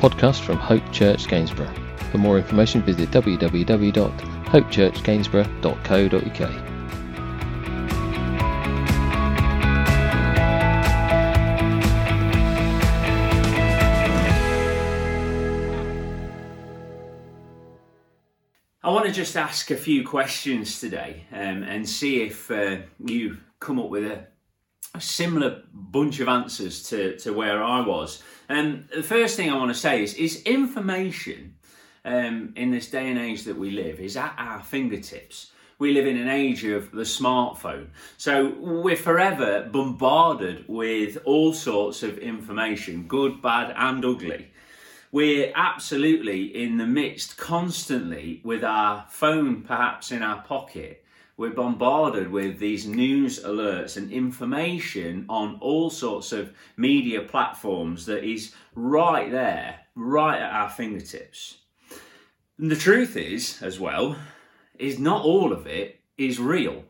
podcast from Hope Church Gainsborough. For more information, visit www.hopechurchgainsborough.co.uk. I want to just ask a few questions today um, and see if uh, you come up with a, a, similar bunch of answers to, to where I was. Um, the first thing I want to say is, is information um, in this day and age that we live is at our fingertips. We live in an age of the smartphone. So we're forever bombarded with all sorts of information, good, bad, and ugly we're absolutely in the midst constantly with our phone perhaps in our pocket. We're bombarded with these news alerts and information on all sorts of media platforms that is right there, right at our fingertips. And the truth is, as well, is not all of it is real.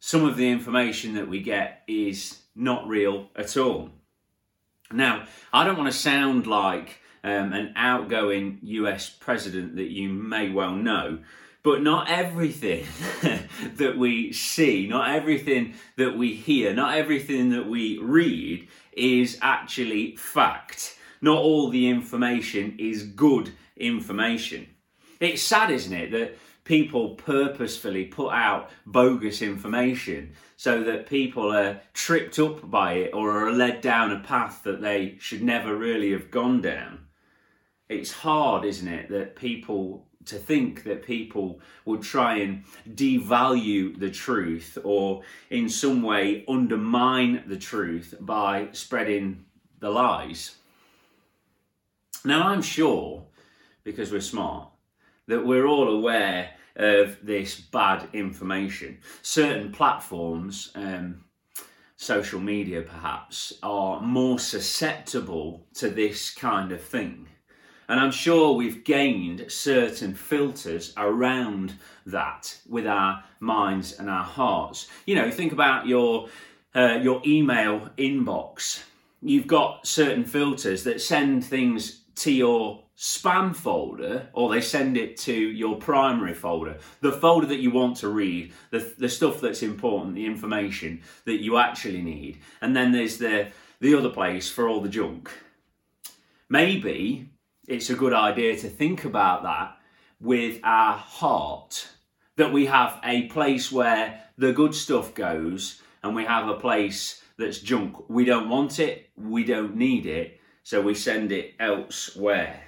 Some of the information that we get is not real at all. Now, I don't want to sound like um, an outgoing US president that you may well know. But not everything that we see, not everything that we hear, not everything that we read is actually fact. Not all the information is good information. It's sad, isn't it, that people purposefully put out bogus information so that people are tripped up by it or are led down a path that they should never really have gone down it's hard, isn't it, that people to think that people would try and devalue the truth or in some way undermine the truth by spreading the lies. Now, I'm sure, because we're smart, that we're all aware of this bad information. Certain platforms, um, social media perhaps, are more susceptible to this kind of thing. And I'm sure we've gained certain filters around that with our minds and our hearts. You know, think about your uh, your email inbox. You've got certain filters that send things to your spam folder or they send it to your primary folder, the folder that you want to read, the, the stuff that's important, the information that you actually need. And then there's the, the other place for all the junk. Maybe it's a good idea to think about that with our heart. That we have a place where the good stuff goes and we have a place that's junk. We don't want it, we don't need it, so we send it elsewhere.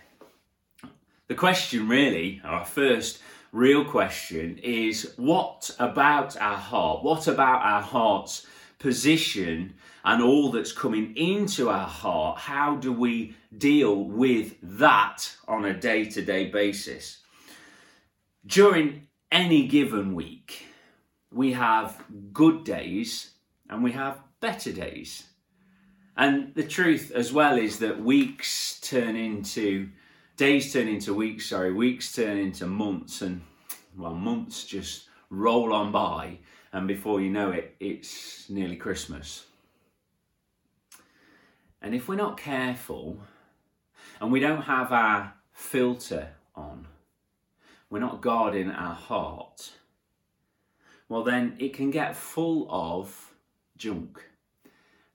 The question, really, our first real question, is what about our heart? What about our heart's position and all that's coming into our heart, how do we deal with that on a day to day basis? During any given week, we have good days and we have better days. And the truth as well is that weeks turn into days turn into weeks, sorry, weeks turn into months, and well, months just roll on by, and before you know it, it's nearly Christmas. And if we're not careful and we don't have our filter on, we're not guarding our heart, well, then it can get full of junk.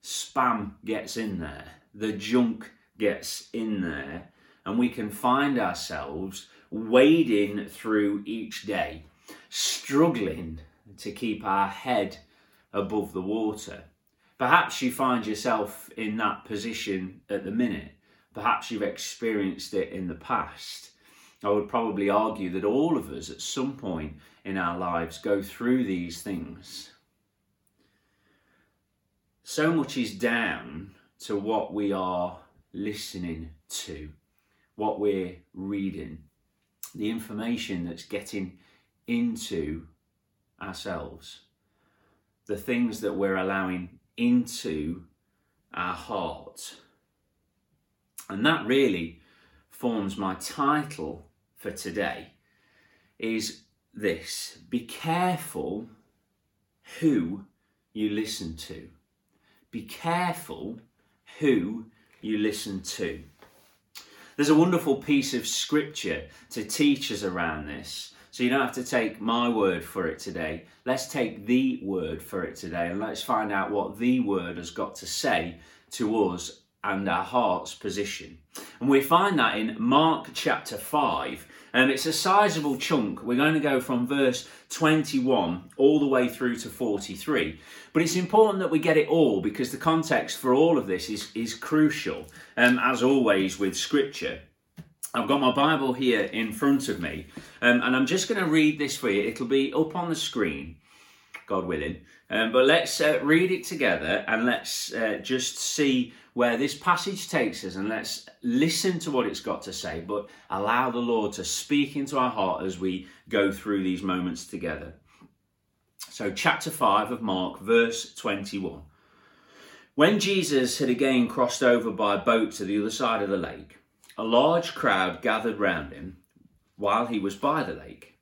Spam gets in there, the junk gets in there, and we can find ourselves wading through each day, struggling to keep our head above the water. Perhaps you find yourself in that position at the minute. Perhaps you've experienced it in the past. I would probably argue that all of us at some point in our lives go through these things. So much is down to what we are listening to, what we're reading, the information that's getting into ourselves, the things that we're allowing into our heart. And that really forms my title for today is this be careful who you listen to. Be careful who you listen to. There's a wonderful piece of scripture to teach us around this. So you don't have to take my word for it today. Let's take the word for it today and let's find out what the word has got to say to us and our heart's position. And we find that in Mark chapter 5. And it's a sizable chunk. We're going to go from verse 21 all the way through to 43. But it's important that we get it all because the context for all of this is, is crucial, um, as always with Scripture. I've got my Bible here in front of me, um, and I'm just going to read this for you. It'll be up on the screen, God willing. Um, but let's uh, read it together and let's uh, just see where this passage takes us and let's listen to what it's got to say, but allow the Lord to speak into our heart as we go through these moments together. So, chapter 5 of Mark, verse 21. When Jesus had again crossed over by boat to the other side of the lake, a large crowd gathered round him while he was by the lake.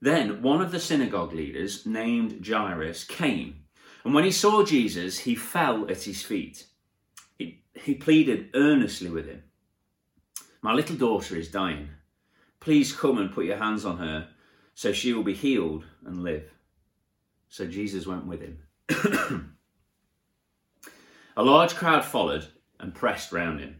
Then one of the synagogue leaders, named Jairus, came, and when he saw Jesus, he fell at his feet he pleaded earnestly with him My little daughter is dying. Please come and put your hands on her so she will be healed and live. So Jesus went with him. a large crowd followed and pressed round him.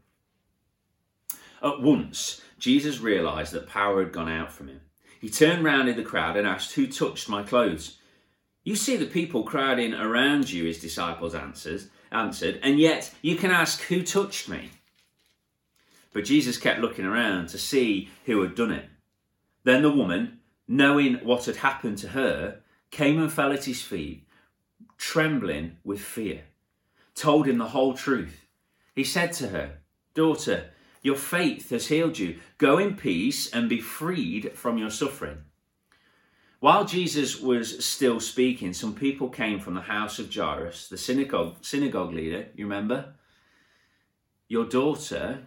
At once, Jesus realized that power had gone out from him. He turned round in the crowd and asked, Who touched my clothes? You see the people crowding around you, his disciples answers, answered, and yet you can ask, Who touched me? But Jesus kept looking around to see who had done it. Then the woman, knowing what had happened to her, came and fell at his feet, trembling with fear, told him the whole truth. He said to her, Daughter, your faith has healed you. Go in peace and be freed from your suffering. While Jesus was still speaking, some people came from the house of Jairus, the synagogue, synagogue leader. You remember? Your daughter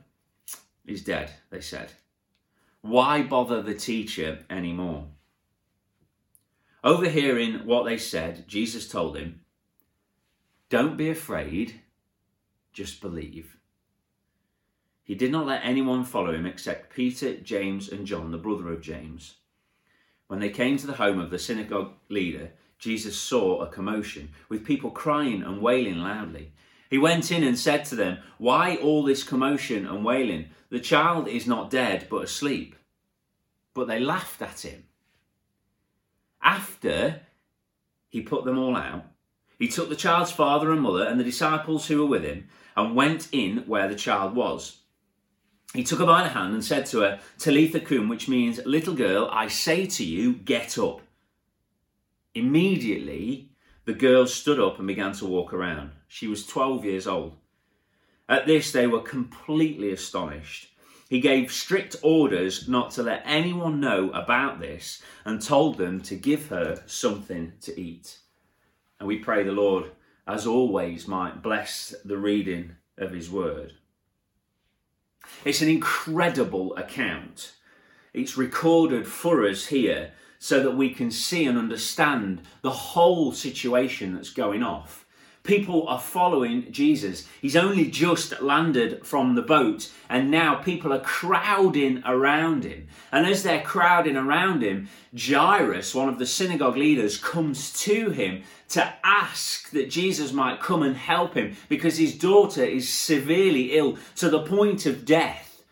is dead, they said. Why bother the teacher anymore? Overhearing what they said, Jesus told him, Don't be afraid, just believe. He did not let anyone follow him except Peter, James, and John, the brother of James. When they came to the home of the synagogue leader, Jesus saw a commotion, with people crying and wailing loudly. He went in and said to them, Why all this commotion and wailing? The child is not dead, but asleep. But they laughed at him. After he put them all out, he took the child's father and mother and the disciples who were with him and went in where the child was he took her by the hand and said to her, Talitha cum, which means, Little girl, I say to you, get up. Immediately, the girl stood up and began to walk around. She was 12 years old. At this, they were completely astonished. He gave strict orders not to let anyone know about this and told them to give her something to eat. And we pray the Lord, as always, might bless the reading of his word. It's an incredible account. It's recorded for us here so that we can see and understand the whole situation that's going off. People are following Jesus. He's only just landed from the boat, and now people are crowding around him. And as they're crowding around him, Jairus, one of the synagogue leaders, comes to him to ask that Jesus might come and help him because his daughter is severely ill to the point of death.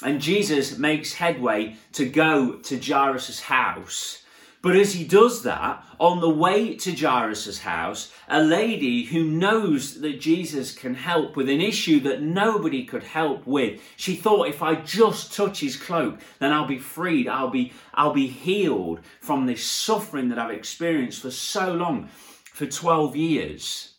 And Jesus makes headway to go to Jairus' house but as he does that, on the way to Jairus' house, a lady who knows that Jesus can help with an issue that nobody could help with, she thought if I just touch his cloak, then I'll be freed, I'll be, I'll be healed from this suffering that I've experienced for so long, for 12 years.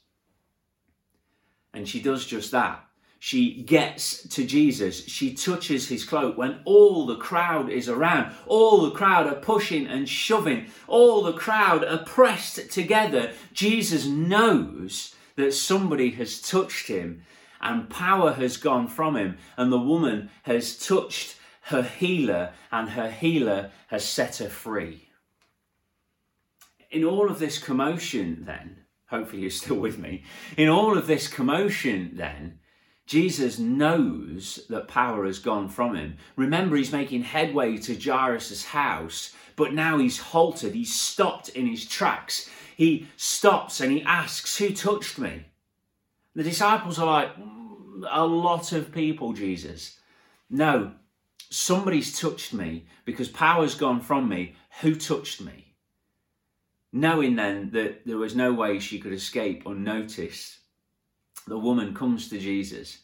And she does just that. She gets to Jesus, she touches his cloak when all the crowd is around. All the crowd are pushing and shoving. All the crowd are pressed together. Jesus knows that somebody has touched him and power has gone from him, and the woman has touched her healer, and her healer has set her free. In all of this commotion, then, hopefully you're still with me, in all of this commotion, then, Jesus knows that power has gone from him. Remember, he's making headway to Jairus' house, but now he's halted. He's stopped in his tracks. He stops and he asks, Who touched me? The disciples are like, mm, A lot of people, Jesus. No, somebody's touched me because power's gone from me. Who touched me? Knowing then that there was no way she could escape unnoticed, the woman comes to Jesus.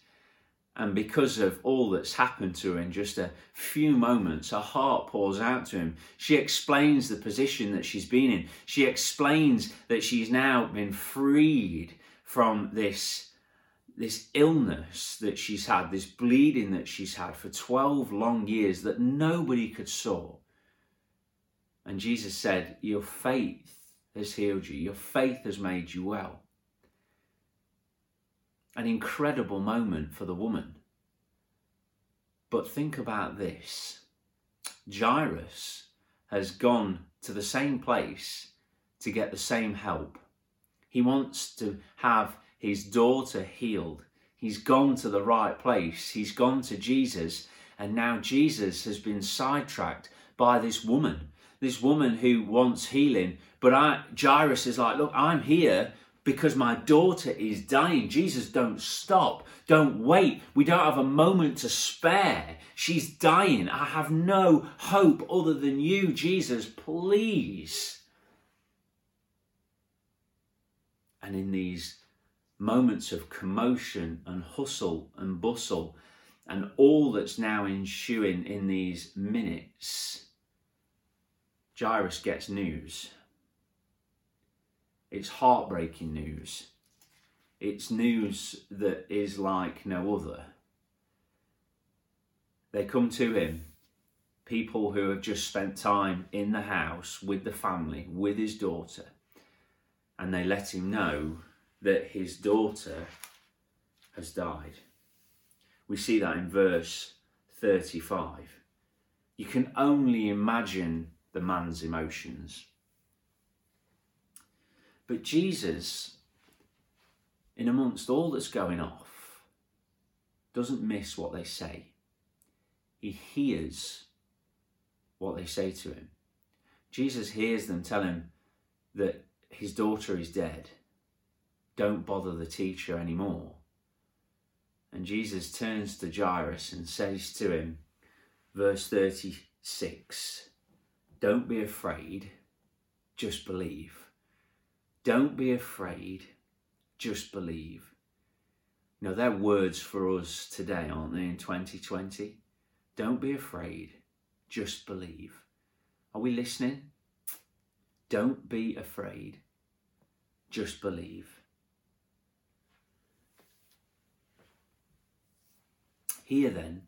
And because of all that's happened to her in just a few moments, her heart pours out to him. She explains the position that she's been in. She explains that she's now been freed from this, this illness that she's had, this bleeding that she's had for 12 long years that nobody could saw. And Jesus said, Your faith has healed you, your faith has made you well an incredible moment for the woman. But think about this Jairus has gone to the same place to get the same help. He wants to have his daughter healed. He's gone to the right place. He's gone to Jesus. And now Jesus has been sidetracked by this woman, this woman who wants healing. But I, Jairus is like, Look, I'm here because my daughter is dying. Jesus, don't stop. Don't wait. We don't have a moment to spare. She's dying. I have no hope other than you, Jesus. Please. And in these moments of commotion and hustle and bustle, and all that's now ensuing in these minutes, Jairus gets news. It's heartbreaking news. It's news that is like no other. They come to him, people who have just spent time in the house with the family, with his daughter, and they let him know that his daughter has died. We see that in verse 35. You can only imagine the man's emotions. But Jesus, in amongst all that's going off, doesn't miss what they say. He hears what they say to him. Jesus hears them tell him that his daughter is dead. Don't bother the teacher anymore. And Jesus turns to Jairus and says to him, verse 36 Don't be afraid, just believe. Don't be afraid, just believe. Know, they're words for us today, aren't they, in 2020? Don't be afraid, just believe. Are we listening? Don't be afraid, just believe. Here then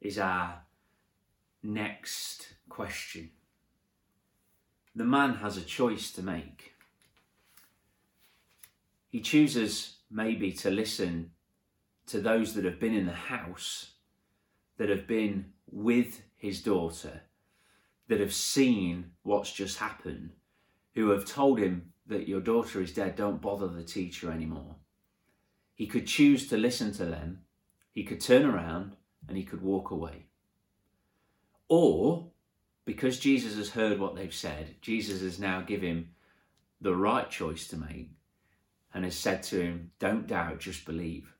is our next question. The man has a choice to make. He chooses maybe to listen to those that have been in the house, that have been with his daughter, that have seen what's just happened, who have told him that your daughter is dead, don't bother the teacher anymore. He could choose to listen to them, he could turn around and he could walk away. Or, because Jesus has heard what they've said, Jesus has now given him the right choice to make and has said to him, Don't doubt, just believe.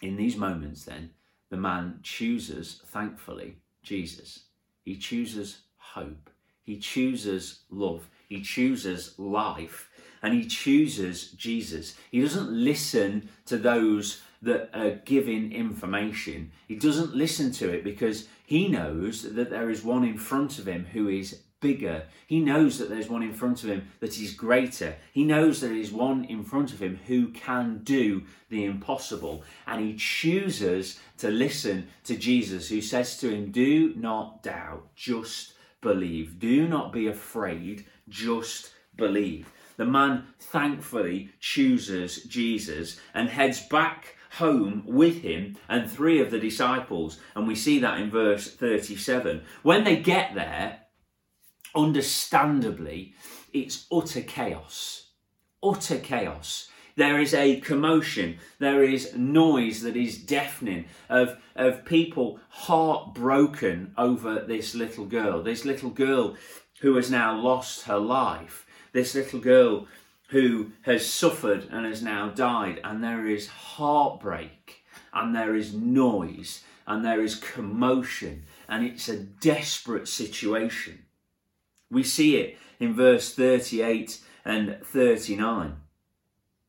In these moments, then, the man chooses, thankfully, Jesus. He chooses hope. He chooses love. He chooses life. And he chooses Jesus. He doesn't listen to those that are giving information. He doesn't listen to it because he knows that there is one in front of him who is bigger. He knows that there's one in front of him that is greater. He knows there is one in front of him who can do the impossible. And he chooses to listen to Jesus, who says to him, Do not doubt, just believe. Do not be afraid, just believe. The man thankfully chooses Jesus and heads back home with him and three of the disciples. And we see that in verse 37. When they get there, understandably, it's utter chaos. Utter chaos. There is a commotion, there is noise that is deafening of, of people heartbroken over this little girl. This little girl who has now lost her life. This little girl who has suffered and has now died, and there is heartbreak, and there is noise, and there is commotion, and it's a desperate situation. We see it in verse 38 and 39.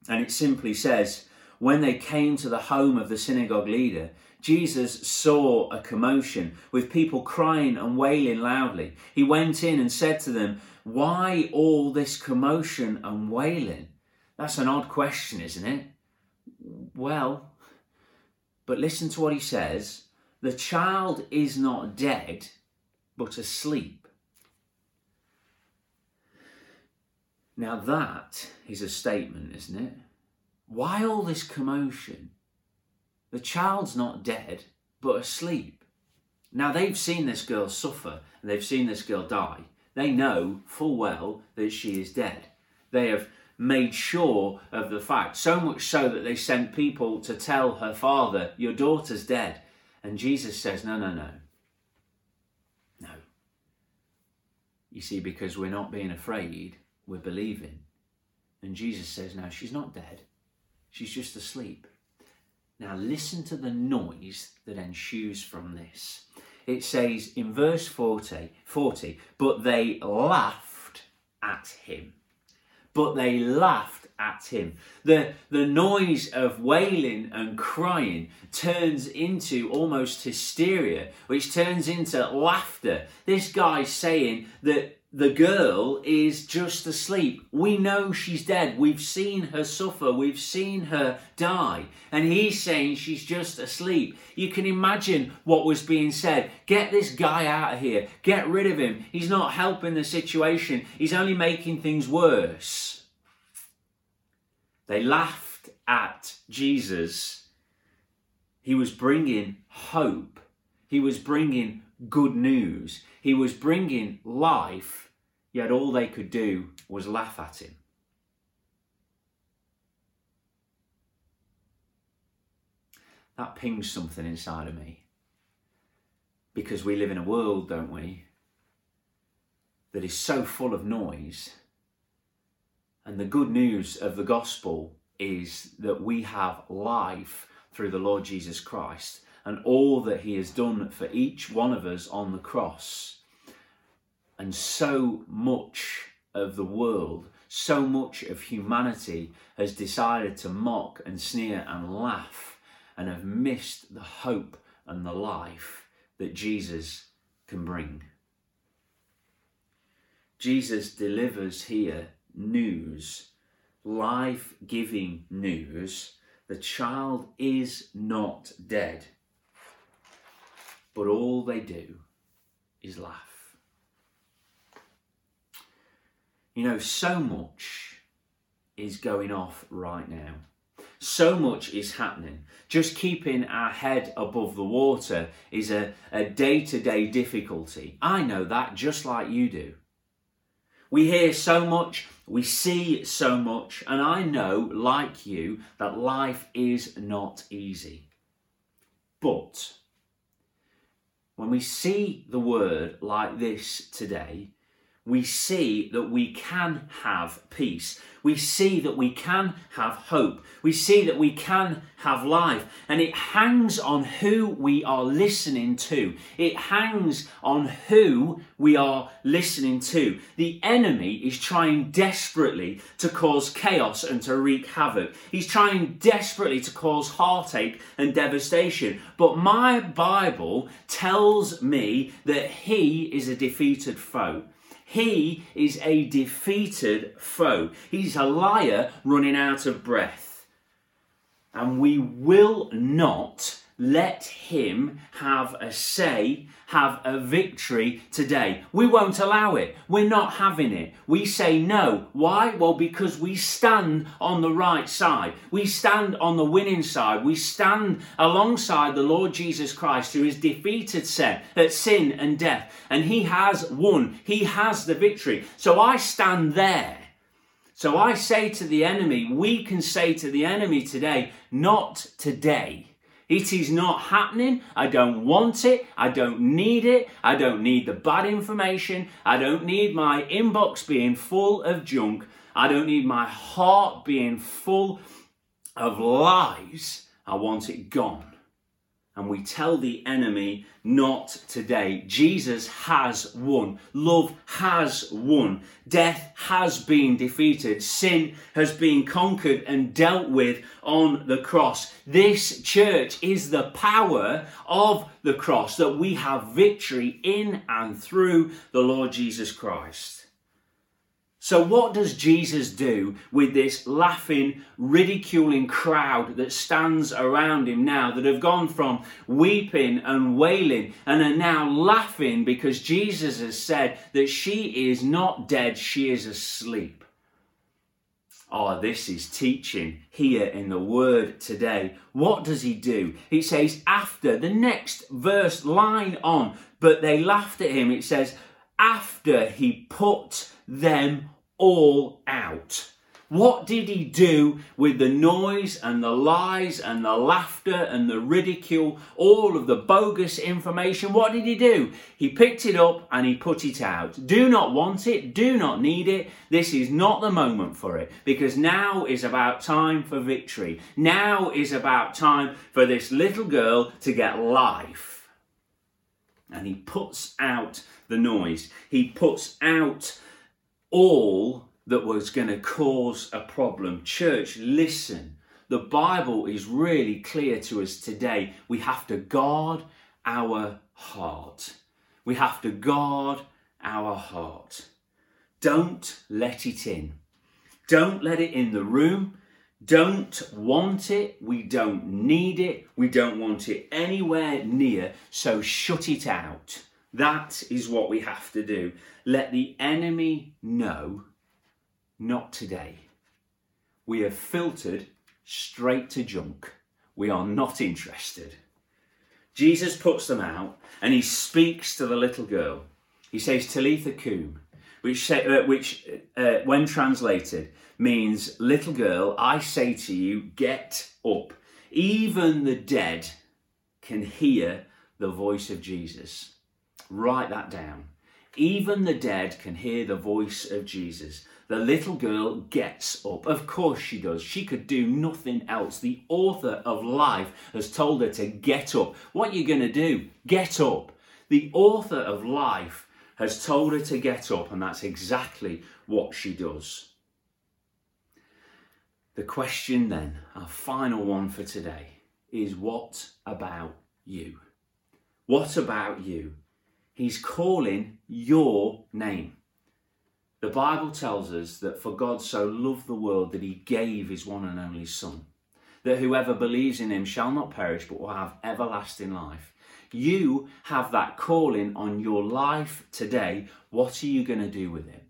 And it simply says, When they came to the home of the synagogue leader, Jesus saw a commotion with people crying and wailing loudly. He went in and said to them, Why all this commotion and wailing? That's an odd question, isn't it? Well, but listen to what he says the child is not dead, but asleep. Now, that is a statement, isn't it? Why all this commotion? The child's not dead, but asleep. Now, they've seen this girl suffer and they've seen this girl die. They know full well that she is dead. They have made sure of the fact, so much so that they sent people to tell her father, Your daughter's dead. And Jesus says, No, no, no. No. You see, because we're not being afraid, we're believing. And Jesus says, Now she's not dead, she's just asleep. Now listen to the noise that ensues from this. It says in verse 40, 40 but they laughed at him. But they laughed at him. The, the noise of wailing and crying turns into almost hysteria, which turns into laughter. This guy's saying that the girl is just asleep. We know she's dead. We've seen her suffer. We've seen her die. And he's saying she's just asleep. You can imagine what was being said. Get this guy out of here. Get rid of him. He's not helping the situation, he's only making things worse. They laughed at Jesus. He was bringing hope, he was bringing good news, he was bringing life Yet all they could do was laugh at him. That pings something inside of me. Because we live in a world, don't we, that is so full of noise. And the good news of the gospel is that we have life through the Lord Jesus Christ and all that he has done for each one of us on the cross and so much of the world, so much of humanity has decided to mock and sneer and laugh and have missed the hope and the life that Jesus can bring. Jesus delivers here news, life giving news. The child is not dead, but all they do is laugh. You know, so much is going off right now. So much is happening. Just keeping our head above the water is a day to day difficulty. I know that just like you do. We hear so much, we see so much, and I know, like you, that life is not easy. But when we see the word like this today, we see that we can have peace. We see that we can have hope. We see that we can have life. And it hangs on who we are listening to. It hangs on who we are listening to. The enemy is trying desperately to cause chaos and to wreak havoc. He's trying desperately to cause heartache and devastation. But my Bible tells me that he is a defeated foe. He is a defeated foe. He's a liar running out of breath. And we will not let him have a say, have a victory today. We won't allow it. We're not having it. We say no. Why? Well, because we stand on the right side. We stand on the winning side. We stand alongside the Lord Jesus Christ, who has defeated sin, sin and death. And he has won. He has the victory. So I stand there. So I say to the enemy, we can say to the enemy today, not today. It is not happening. I don't want it. I don't need it. I don't need the bad information. I don't need my inbox being full of junk. I don't need my heart being full of lies. I want it gone and we tell the enemy, not today. Jesus has won. Love has won. Death has been defeated. Sin has been conquered and dealt with on the cross. This church is the power of the cross that we have victory in and through the Lord Jesus Christ. So, what does Jesus do with this laughing, ridiculing crowd that stands around him now that have gone from weeping and wailing and are now laughing because Jesus has said that she is not dead, she is asleep? Oh, this is teaching here in the word today. What does he do? He says, after the next verse line on, but they laughed at him. It says, after he put them all out. What did he do with the noise and the lies and the laughter and the ridicule, all of the bogus information? What did he do? He picked it up and he put it out. Do not want it, do not need it. This is not the moment for it because now is about time for victory. Now is about time for this little girl to get life. And he puts out the noise, he puts out all that was going to cause a problem. Church, listen. The Bible is really clear to us today. We have to guard our heart. We have to guard our heart. Don't let it in. Don't let it in the room. Don't want it. We don't need it. We don't want it anywhere near. So shut it out. That is what we have to do. Let the enemy know, not today. We have filtered straight to junk. We are not interested. Jesus puts them out and he speaks to the little girl. He says, Talitha cum, which, uh, which uh, when translated, means, Little girl, I say to you, get up. Even the dead can hear the voice of Jesus. Write that down. Even the dead can hear the voice of Jesus. The little girl gets up. Of course she does. She could do nothing else. The author of life has told her to get up. What are you going to do? Get up. The author of life has told her to get up, and that's exactly what she does. The question then, our final one for today, is what about you? What about you? He's calling your name. The Bible tells us that for God so loved the world that he gave his one and only Son, that whoever believes in him shall not perish but will have everlasting life. You have that calling on your life today. What are you going to do with it?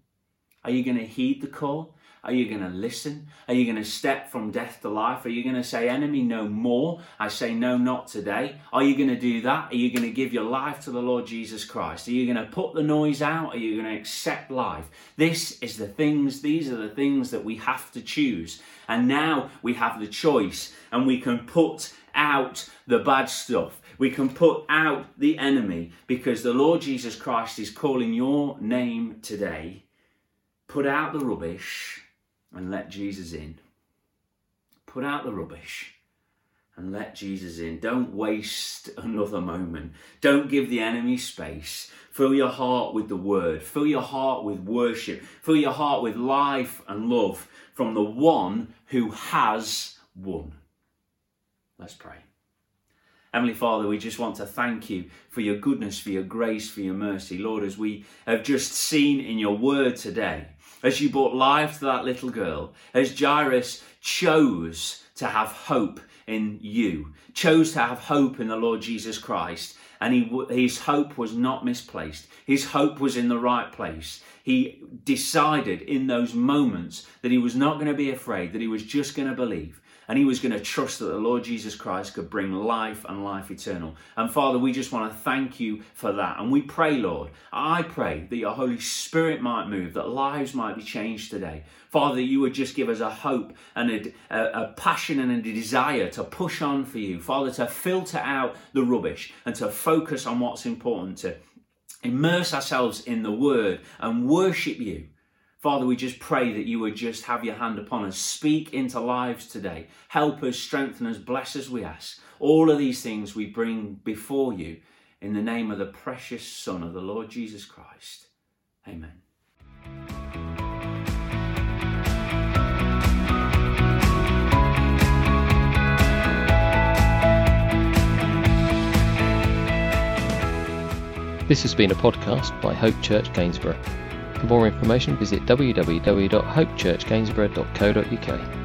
Are you going to heed the call? Are you going to listen? Are you going to step from death to life? Are you going to say, Enemy, no more? I say, No, not today. Are you going to do that? Are you going to give your life to the Lord Jesus Christ? Are you going to put the noise out? Are you going to accept life? This is the things, these are the things that we have to choose. And now we have the choice and we can put out the bad stuff. We can put out the enemy because the Lord Jesus Christ is calling your name today. Put out the rubbish and let Jesus in. Put out the rubbish and let Jesus in. Don't waste another moment. Don't give the enemy space. Fill your heart with the word. Fill your heart with worship. Fill your heart with life and love from the one who has won. Let's pray. Heavenly Father, we just want to thank you for your goodness, for your grace, for your mercy. Lord, as we have just seen in your word today, as you brought life to that little girl, as Jairus chose to have hope in you, chose to have hope in the Lord Jesus Christ, and he, his hope was not misplaced. His hope was in the right place. He decided in those moments that he was not going to be afraid, that he was just going to believe and he was going to trust that the Lord Jesus Christ could bring life and life eternal. And Father, we just want to thank you for that. And we pray, Lord, I pray that your Holy Spirit might move, that lives might be changed today. Father, you would just give us a hope and a, a, a passion and a desire to push on for you. Father, to filter out the rubbish and to focus on what's important, to immerse ourselves in the Word and worship you Father, we just pray that you would just have your hand upon us. Speak into lives today. Help us, strengthen us, bless us, we ask. All of these things we bring before you in the name of the precious Son of the Lord Jesus Christ. Amen. This has been a podcast by Hope Church Gainsborough. For more information, visit www.hopechurchgainsborough.co.uk.